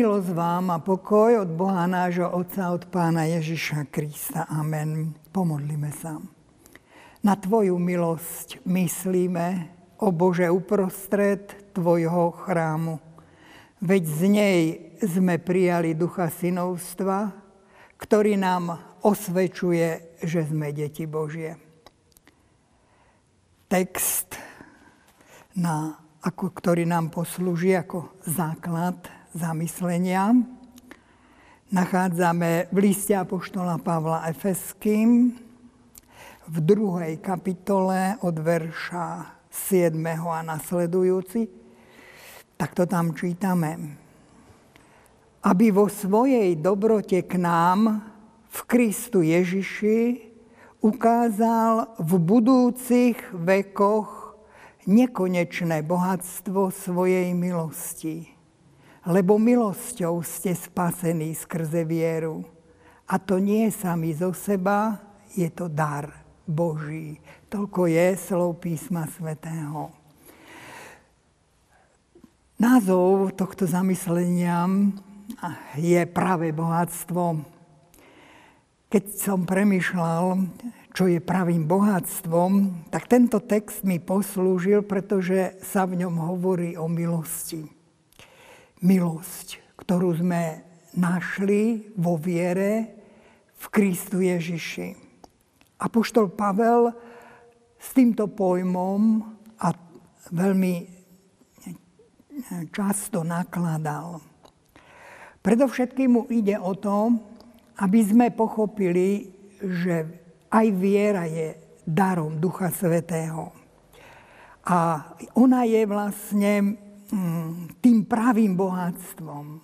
Milosť vám a pokoj od Boha nášho Otca, od Pána Ježiša Krista. Amen. Pomodlíme sa. Na Tvoju milosť myslíme, o Bože, uprostred Tvojho chrámu. Veď z nej sme prijali ducha synovstva, ktorý nám osvečuje, že sme deti Božie. Text, na, ako, ktorý nám poslúži ako základ zamyslenia, nachádzame v liste Apoštola Pavla Efeským v druhej kapitole od verša 7. a nasledujúci tak to tam čítame. Aby vo svojej dobrote k nám v Kristu Ježiši ukázal v budúcich vekoch nekonečné bohatstvo svojej milosti. Lebo milosťou ste spasení skrze vieru. A to nie sami zo seba, je to dar Boží. Toľko je slov písma svätého. Názov tohto zamyslenia je práve bohatstvo. Keď som premyšľal, čo je pravým bohatstvom, tak tento text mi poslúžil, pretože sa v ňom hovorí o milosti. Milosť, ktorú sme našli vo viere v Kristu Ježiši. Apoštol Pavel s týmto pojmom a veľmi často nakladal. Predovšetkým mu ide o to, aby sme pochopili, že aj viera je darom Ducha Svetého. A ona je vlastne tým pravým bohatstvom.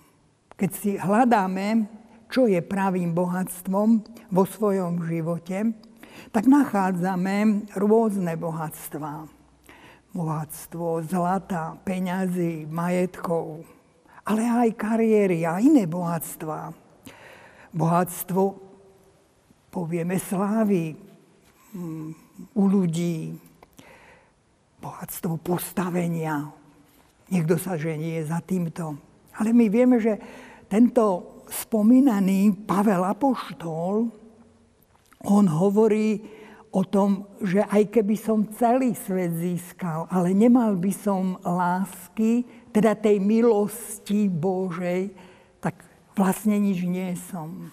Keď si hľadáme, čo je pravým bohatstvom vo svojom živote, tak nachádzame rôzne bohatstvá bohatstvo zlata, peňazí, majetkov, ale aj kariéry a iné bohatstva. Bohatstvo, povieme, slávy mm, u ľudí, bohatstvo postavenia. Niekto sa ženie za týmto. Ale my vieme, že tento spomínaný Pavel Apoštol, on hovorí o tom, že aj keby som celý svet získal, ale nemal by som lásky, teda tej milosti Božej, tak vlastne nič nie som.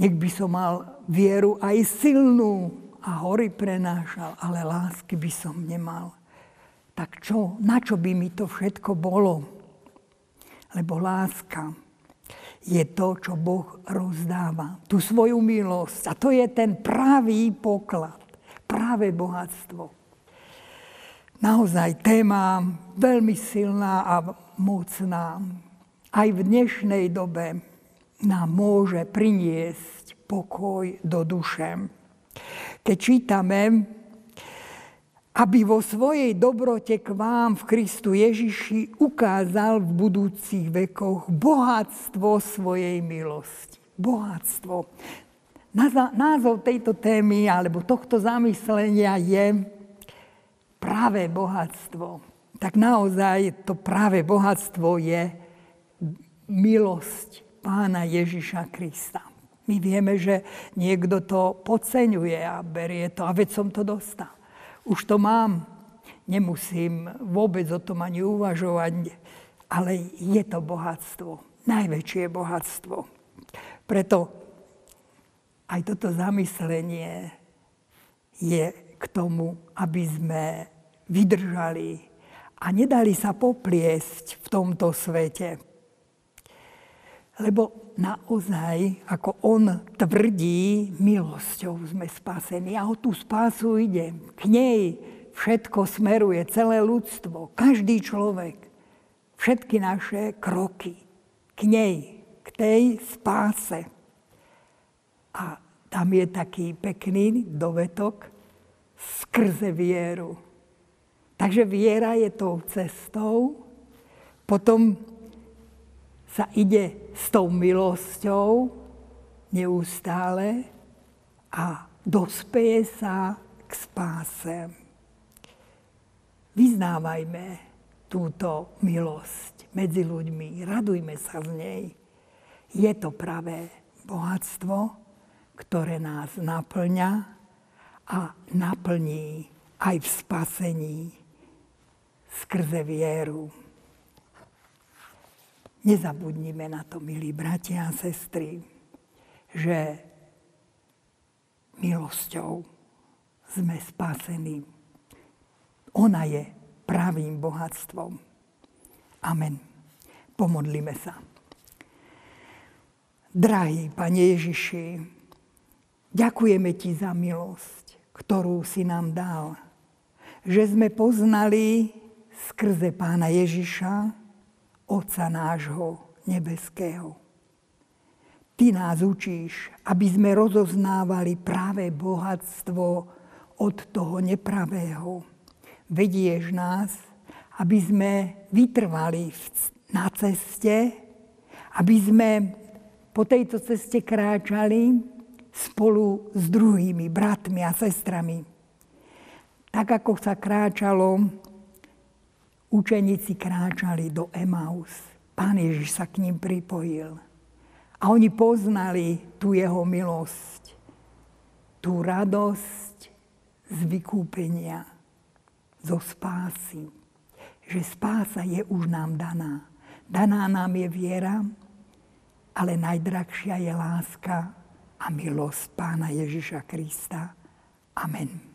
Nech by som mal vieru aj silnú a hory prenášal, ale lásky by som nemal. Tak čo, na čo by mi to všetko bolo? Lebo láska je to, čo Boh rozdáva. Tú svoju milosť. A to je ten pravý poklad. Práve bohatstvo. Naozaj téma veľmi silná a mocná. Aj v dnešnej dobe nám môže priniesť pokoj do duše. Keď čítame aby vo svojej dobrote k vám v Kristu Ježiši ukázal v budúcich vekoch bohatstvo svojej milosti. Bohatstvo. Názov tejto témy alebo tohto zamyslenia je práve bohatstvo. Tak naozaj to práve bohatstvo je milosť pána Ježiša Krista. My vieme, že niekto to podceňuje a berie to, a veď som to dostal. Už to mám, nemusím vôbec o tom ani uvažovať, ale je to bohatstvo, najväčšie bohatstvo. Preto aj toto zamyslenie je k tomu, aby sme vydržali a nedali sa popliesť v tomto svete. Lebo naozaj, ako on tvrdí, milosťou sme spasení. A o tú spásu ide. K nej všetko smeruje, celé ľudstvo, každý človek. Všetky naše kroky k nej, k tej spáse. A tam je taký pekný dovetok skrze vieru. Takže viera je tou cestou, potom sa ide s tou milosťou neustále a dospeje sa k spáse. Vyznávajme túto milosť medzi ľuďmi. Radujme sa z nej. Je to pravé bohatstvo, ktoré nás naplňa a naplní aj v spasení skrze vieru. Nezabudnime na to, milí bratia a sestry, že milosťou sme spasení. Ona je pravým bohatstvom. Amen. Pomodlíme sa. Drahý Pane Ježiši, ďakujeme Ti za milosť, ktorú si nám dal. Že sme poznali skrze Pána Ježiša, Otca nášho nebeského. Ty nás učíš, aby sme rozoznávali práve bohatstvo od toho nepravého vedieš nás, aby sme vytrvali na ceste, aby sme po tejto ceste kráčali spolu s druhými bratmi a sestrami. Tak ako sa kráčalo, učeníci kráčali do Emaus. Pán Ježiš sa k ním pripojil. A oni poznali tú jeho milosť, tú radosť z vykúpenia zo spásy. Že spása je už nám daná. Daná nám je viera, ale najdrahšia je láska a milosť Pána Ježiša Krista. Amen.